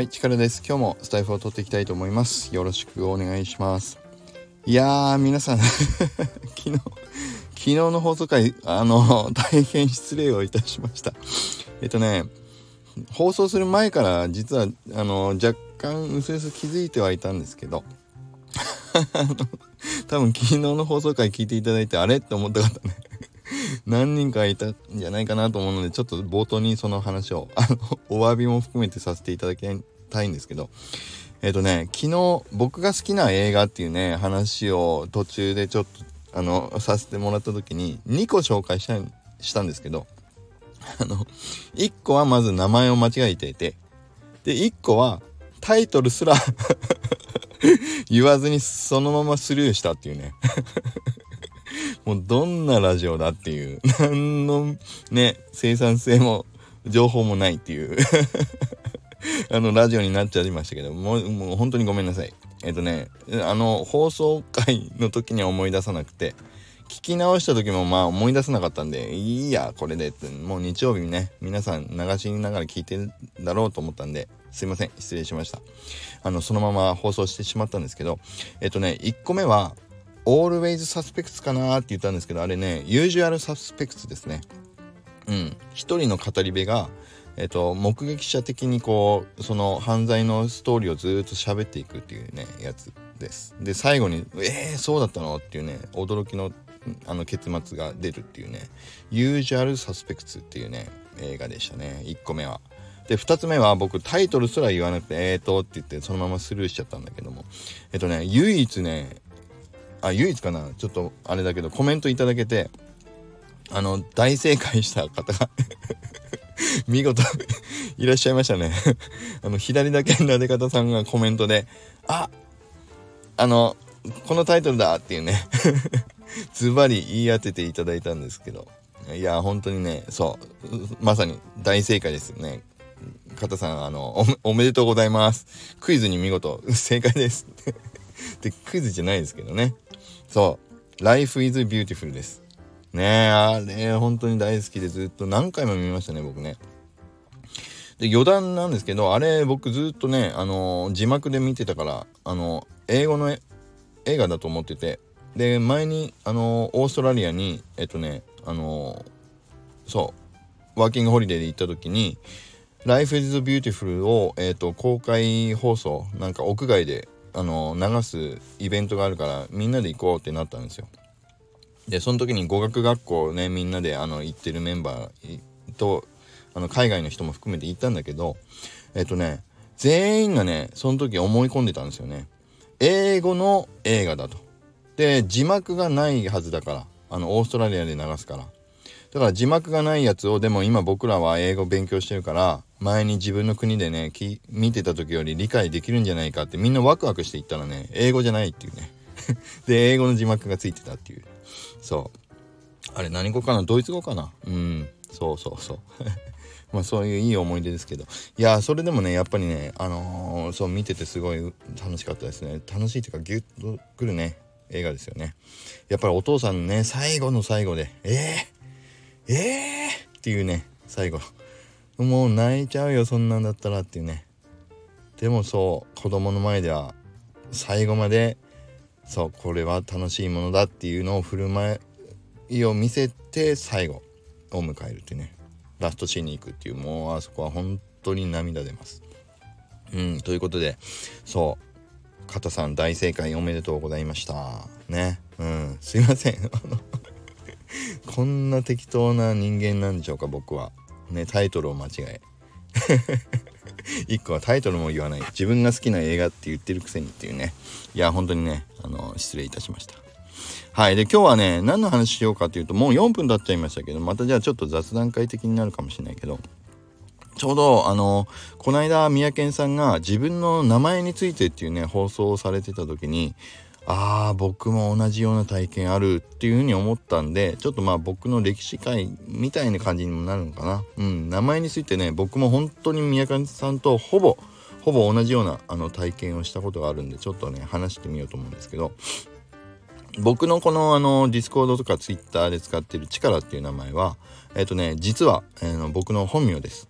はい、力です。今日もスタイフを取っていきたいと思います。よろしくお願いします。いやー、皆さん 昨日、昨日の放送回、あの、大変失礼をいたしました。えっとね、放送する前から実は、あの、若干うすうす気づいてはいたんですけど、多分昨日の放送回聞いていただいて、あれって思った方ね何人かいたんじゃないかなと思うのでちょっと冒頭にその話をあのお詫びも含めてさせていただきたいんですけど。えっ、ー、とね昨日僕が好きな映画っていうね話を途中でちょっとあのさせてもらった時に2個紹介したしたんですけど。あの1個はまず名前を間違えていてで1個はタイトルすら 言わずにそのままスルーしたっていうね。もうどんなラジオだっていう、何のね、生産性も情報もないっていう。あの、ラジオになっちゃいましたけど、もう、もう本当にごめんなさい。えっとね、あの、放送回の時には思い出さなくて、聞き直した時もまあ思い出せなかったんで、いいや、これでって、もう日曜日にね、皆さん流しながら聞いてるだろうと思ったんで、すいません、失礼しました。あの、そのまま放送してしまったんですけど、えっとね、1個目は、Always Suspects かなーって言ったんですけど、あれね、Usual Suspects ですね。うん。一人の語り部が、えっと、目撃者的にこう、その犯罪のストーリーをずっと喋っていくっていうね、やつです。で、最後に、えー、そうだったの？っていうね、驚きのあの結末が出るっていうね、Usual Suspects っていうね、映画でしたね。1個目は。で、2つ目は僕タイトルすら言わなくて、えーとって言ってそのままスルーしちゃったんだけども、えっとね、唯一ね、あ唯一かな？ちょっとあれだけどコメントいただけてあの大正解した方が 見事 いらっしゃいましたね。あの左だけなで方さんがコメントで「ああのこのタイトルだ」っていうね。ズバリ言い当てていただいたんですけど。いや本当にねそうまさに大正解ですよね。方さんあのおめでとうございます。クイズに見事正解です。でクイズじゃないですけどね。そう Life is Beautiful です。ねえあれ本当に大好きでずっと何回も見ましたね僕ねで余談なんですけどあれ僕ずっとねあのー、字幕で見てたからあのー、英語の映画だと思っててで前にあのー、オーストラリアにえっとねあのそうワーキングホリデーで行った時に Life is Beautiful を、えーと公開放送なんか屋外であの流すイベントがあるからみんなで行こうってなったんですよ。でその時に語学学校ねみんなであの行ってるメンバーとあの海外の人も含めて行ったんだけどえっとね全員がねその時思い込んでたんですよね。英語の映画だと。で字幕がないはずだからあのオーストラリアで流すから。だから字幕がないやつをでも今僕らは英語勉強してるから前に自分の国でね見てた時より理解できるんじゃないかってみんなワクワクしていったらね英語じゃないっていうね で英語の字幕がついてたっていう。そう。あれ何語かな？ドイツ語かな？うん。そうそうそう。まあそういういい思い出ですけど。いやそれでもねやっぱりねあのー、そう見ててすごい楽しかったですね。楽しいっていうかギュッとくるね映画ですよね。やっぱりお父さんのね最後の最後でえー、えー、っていうね最後。もう泣いちゃうよそんなんだったらっていうね。でもそう子供の前では最後までそうこれは楽しいものだっていうのを振る舞いを見せて最後を迎えるってね。ラストシーンに行くっていうもうあそこは本当に涙出ます。うんということでそう加藤さん大正解おめでとうございました。ね。うんすいません。こんな適当な人間なんでしょうか僕は。ねタイトルを間違え。一個はタイトルも言わない。自分が好きな映画って言ってるくせにっていうね。いや本当にねあの失礼いたしました。はい。で今日はね何の話しようかというともう4分経っちゃいましたけどまたじゃあちょっと雑談会的になるかもしれないけどちょうどあのこの間三宅さんが自分の名前についてっていうね放送をされてた時にああ僕も同じような体験あるっていうふうに思ったんでちょっとまあ僕の歴史回みたいな感じにもなるのかな。うん。名前についてね僕も本当に宮上さんとほぼほぼ同じようなあの体験をしたことがあるんでちょっとね話してみようと思うんですけど僕のこのあの Discord とかツイッターで使ってる力っていう名前はえっ、ー、とね実は、えー、僕の本名です。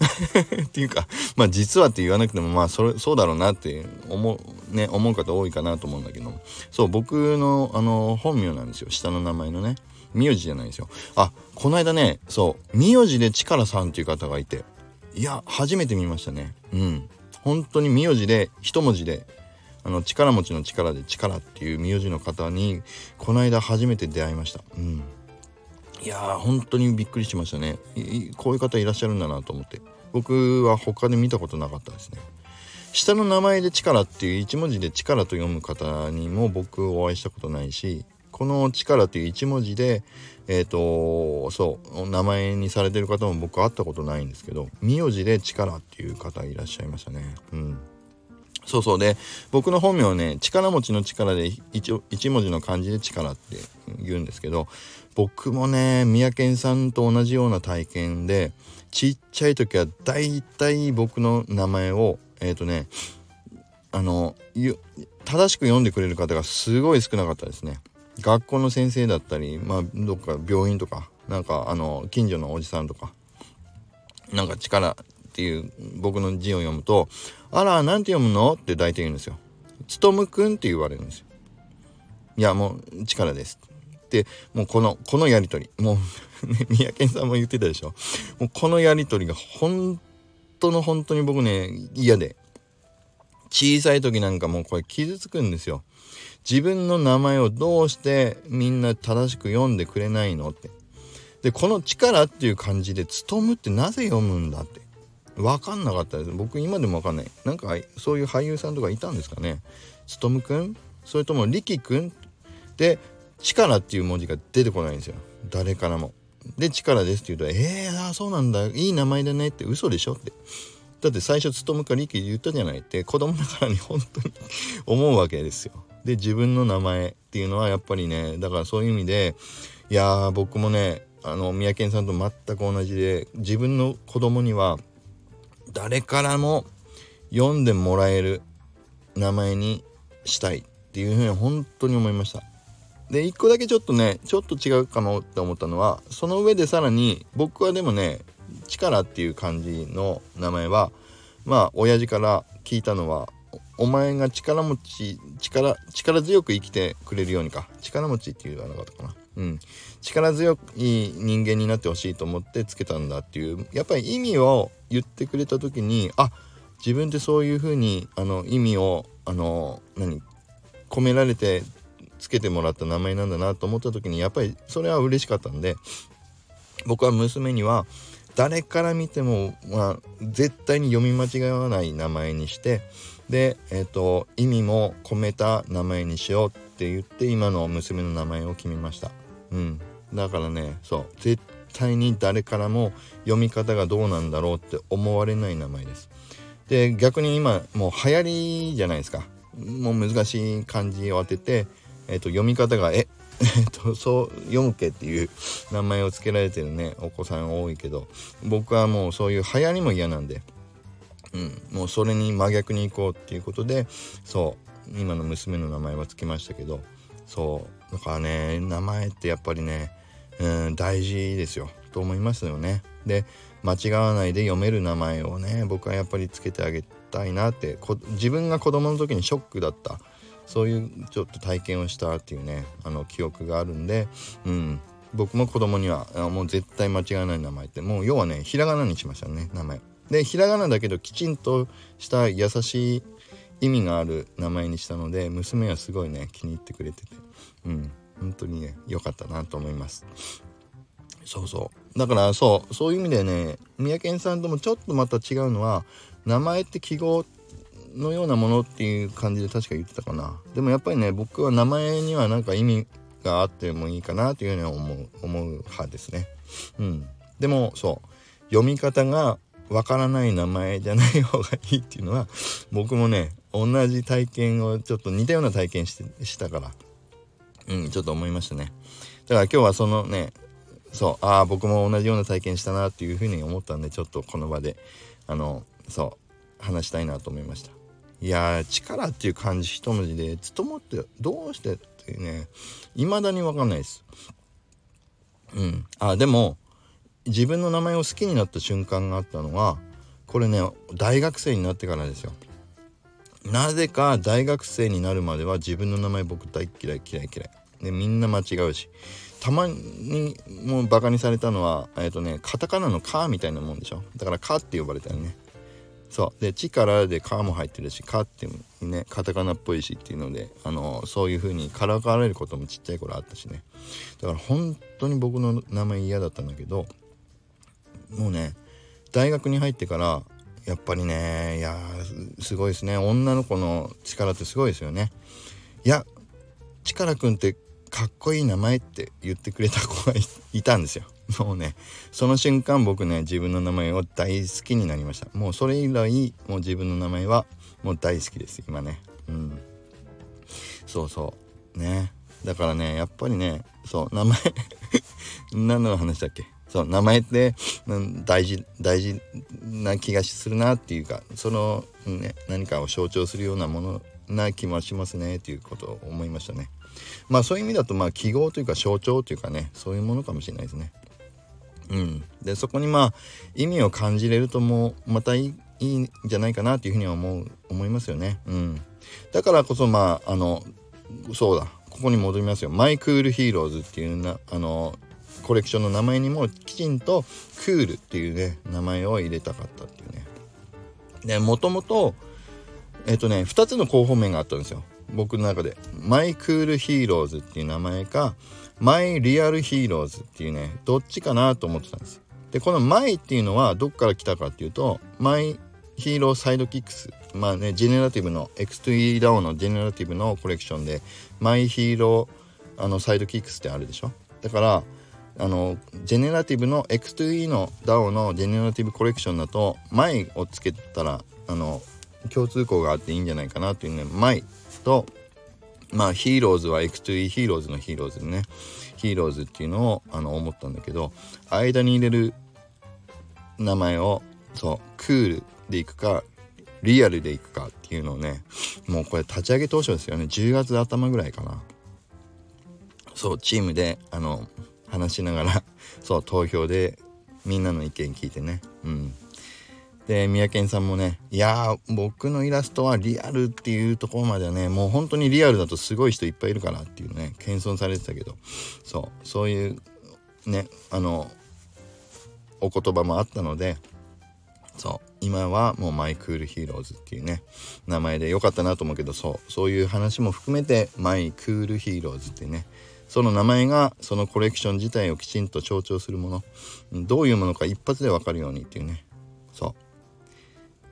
っていうかまあ実はって言わなくてもまあそれそうだろうなって思うね思う方多いかなと思うんだけどそう僕のあの本名なんですよ。下の名前のね。名字じゃないですよ。あこの間ねそう名字で力さんっていう方がいていや初めて見ましたね。うん。本当に名字で一文字であの力持ちの力で力っていう名字の方にこの間初めて出会いました。うん。いやー本当にびっくりしましたね。こういう方いらっしゃるんだなと思って。僕は他で見たことなかったですね。下の名前で力っていう一文字で力と読む方にも僕お会いしたことないしこの力っていう一文字でえっ、ー、とそう名前にされてる方も僕会ったことないんですけど名字で力っていう方いらっしゃいましたね。うん。そうそう。で僕の本名はね力持ちの力で一文字の漢字で力って言うんですけど僕もね三宅さんと同じような体験でちっちゃい時はだいたい僕の名前をえっ、ー、とねあの正しく読んでくれる方がすごい少なかったですね。学校の先生だったりまあどっか病院とかなんかあの近所のおじさんとかなんか力っていう僕の字を読むと「あら何て読むの?」って大体言うんですよ。つとむくんって言われるんですよ。いやもう力です。でもうこのこのやり取りもう、三宅さんも言ってたでしょもうこのやり取りが本当の本当に僕ね嫌で小さい時なんかもうこれ傷つくんですよ。自分の名前をどうしてみんな正しく読んでくれないのって。でこの力っていう漢字で「勤む」ってなぜ読むんだって。分かんなかったです。僕今でも分かんない。なんかそういう俳優さんとかいたんですかね。勤くん？それとも力くん？で力っていう文字が出てこないんですよ。誰からも。で力ですって言うとえー、あそうなんだ。いい名前だねって嘘でしょって。だって最初勤か力言ったじゃないって子供だからに本当に思うわけですよ。で自分の名前っていうのはやっぱりねだからそういう意味でいやー僕もねあの三宅さんと全く同じで自分の子供には誰からも読んでもらえる名前にしたいっていうふうに本当に思いました。で一個だけちょっとねちょっと違うかもって思ったのはその上でさらに僕はでもね力っていう漢字の名前はまあ親父から聞いたのはお前が力持ち力力強く生きてくれるようにか。力持ちっていうのはなかったかな。うん。力強い人間になってほしいと思ってつけたんだっていうやっぱり意味を言ってくれた時にあ自分ってそういう風にあの意味をあの何込められてつけてもらった名前なんだなと思った時にやっぱりそれは嬉しかったんで僕は娘には誰から見ても、まあ、絶対に読み間違わない名前にしてで、えーと、意味も込めた名前にしようって言って今の娘の名前を決めました。うん、だからねそう絶対に誰からも読み方がどうなんだろうって思われない名前です。で逆に今もう流行りじゃないですか。もう難しい漢字を当ててえーと、読み方がええっとそう読むけっていう名前を付けられてるねお子さん多いけど僕はもうそういう流行りも嫌なんで、うん、もうそれに真逆に行こうっていうことでそう今の娘の名前は付きましたけどそうだからね名前ってやっぱりね、うん、大事ですよと思いますよね。で間違わないで読める名前をね僕はやっぱりつけてあげたいなって自分が子供の時にショックだったそういうちょっと体験をしたっていうねあの記憶があるんで、うん、僕も子供にはもう絶対間違いない名前ってもう要はねひらがなにしましたね名前。でひらがなだけどきちんとした優しい意味がある名前にしたので娘はすごいね気に入ってくれてて。うん。本当にね良かったなと思います。そうそう。だからそうそういう意味でね三宅さんともちょっとまた違うのは名前って記号のようなものっていう感じで確か言ってたかな。でもやっぱりね僕は名前にはなんか意味があってもいいかなというふうに思う思う派ですね。うん。でもそう読み方がわからない名前じゃない方がいいっていうのは僕もね同じ体験をちょっと似たような体験してしたから。うんちょっと思いましたね。だから今日はそのねそうああ僕も同じような体験したなっていうふうに思ったんでちょっとこの場であのそう話したいなと思いました。いや力っていう漢字一文字で「つとも」ってどうしてってね未だに分かんないです。うん、あでも自分の名前を好きになった瞬間があったのはこれね大学生になってからですよ。なぜか大学生になるまでは自分の名前僕大嫌い嫌い嫌い。でみんな間違うし。たまにもうバカにされたのはえっとねカタカナの「カ」みたいなもんでしょ。だから「カ」って呼ばれたよね。そう。で「力」で「カ」も入ってるし「カ」ってねカタカナっぽいしっていうのであのそういう風にからかわれることもちっちゃい頃あったしね。だから本当に僕の名前嫌だったんだけどもうね大学に入ってからやっぱりねいやすごいですね。女の子の力ってすごいですよね。いや力くんってかっこいい名前って言ってくれた子がいたんですよ。もうねその瞬間僕ね自分の名前を大好きになりました。もうそれ以来もう自分の名前はもう大好きです今ね。うん。そうそう。ね。だからねやっぱりねそう名前。何の話だっけ？そう名前って、うん、大事大事な気がするなっていうかその、ね、何かを象徴するようなものな気もしますねっていうことを思いましたね。まあそういう意味だとまあ記号というか象徴というかねそういうものかもしれないですね。うん、でそこにまあ意味を感じれるともうまたいいいんじゃないかなというふうには思う思いますよね。うん、だからこそまああのそうだここに戻りますよ。 My Cool Heroes っていうなあのコレクションの名前にもきちんと Cool っていうね名前を入れたかったっていうね。でもともとえっ、とね2つの候補名があったんですよ。僕の中で My Cool Heroes っていう名前か My Real Heroes っていうねどっちかなと思ってたんですでこの My っていうのはどっから来たかっていうと My Hero Sidekicks まあねジェネラティブの X2E ダウンのジェネラティブのコレクションでマイヒーローあのサイドキックスってあるでしょだからあのジェネラティブの X2E の DAO のジェネラティブコレクションだとマイをつけたらあの共通項があっていいんじゃないかなというねマイとまあヒーローズは X2E ヒーローズのヒーローズね。ヒーローズっていうのをあの思ったんだけど間に入れる名前をそうクールでいくかリアルでいくかっていうのをねもうこれ立ち上げ当初ですよね。10月頭ぐらいかな。そうチームであの話しながら そう投票でみんなの意見聞いてね。うん。で三宅さんもねいや僕のイラストはリアルっていうところまではねもう本当にリアルだとすごい人いっぱいいるからっていうね謙遜されてたけどそうそういうねあのお言葉もあったのでそう今はもう My Cool Heroes っていうね名前でよかったなと思うけどそうそういう話も含めて My Cool Heroes ってねその名前がそのコレクション自体をきちんと象徴するもの。どういうものか一発で分かるようにっていうね。そう。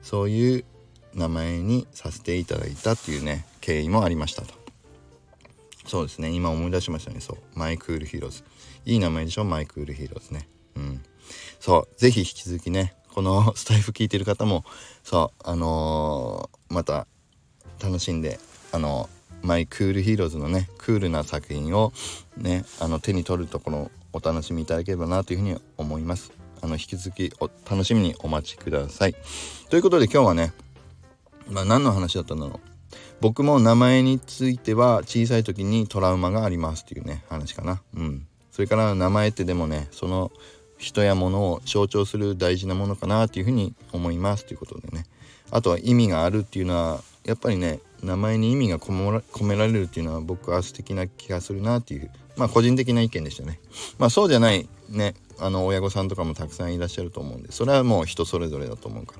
そういう名前にさせていただいたっていうね経緯もありましたと。そうですね。今思い出しましたね。そう。 My Cool Heroes。いい名前でしょ？ My Cool Heroes ね。うん。そう。是非引き続きねこの スタエフ聞いてる方もそう。あのー、また楽しんであのー、 My Cool Heroes のねクールな作品をねあの手に取るところお楽しみいただければなというふうに思いますあの引き続きお楽しみにお待ちください。ということで今日はね、まあ、何の話だったんだろう。僕も名前については小さい時にトラウマがありますっていうね話かな。うん。それから名前ってでもねその人や物を象徴する大事なものかなっていうふうに思いますということでね。あとは意味があるっていうのはやっぱりね名前に意味が込められるっていうのは僕は素敵な気がするなっていうまあ個人的な意見でしたね。まあそうじゃないねあの親御さんとかもたくさんいらっしゃると思うんでそれはもう人それぞれだと思うから。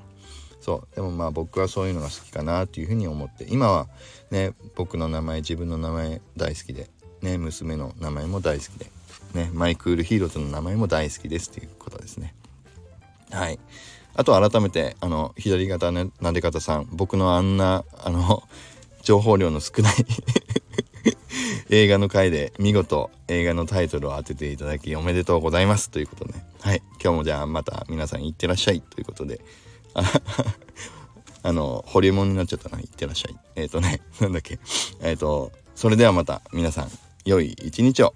そう。でもまあ僕はそういうのが好きかなっていうふうに思って今はね僕の名前自分の名前大好きでね娘の名前も大好きでねマイクールヒーローズの名前も大好きですっていうことですね。はい。あと改めてあの左肩ねなで肩さん僕のあんなあの 情報量の少ない 映画の回で見事映画のタイトルを当てていただきおめでとうございますということで、ね、はい。今日もじゃあまた皆さんいってらっしゃいということで。あのホリエモンになっちゃったな。いってらっしゃい。えっ、ー、とねなんだっけ。えっ、ー、とそれではまた皆さん良い一日を。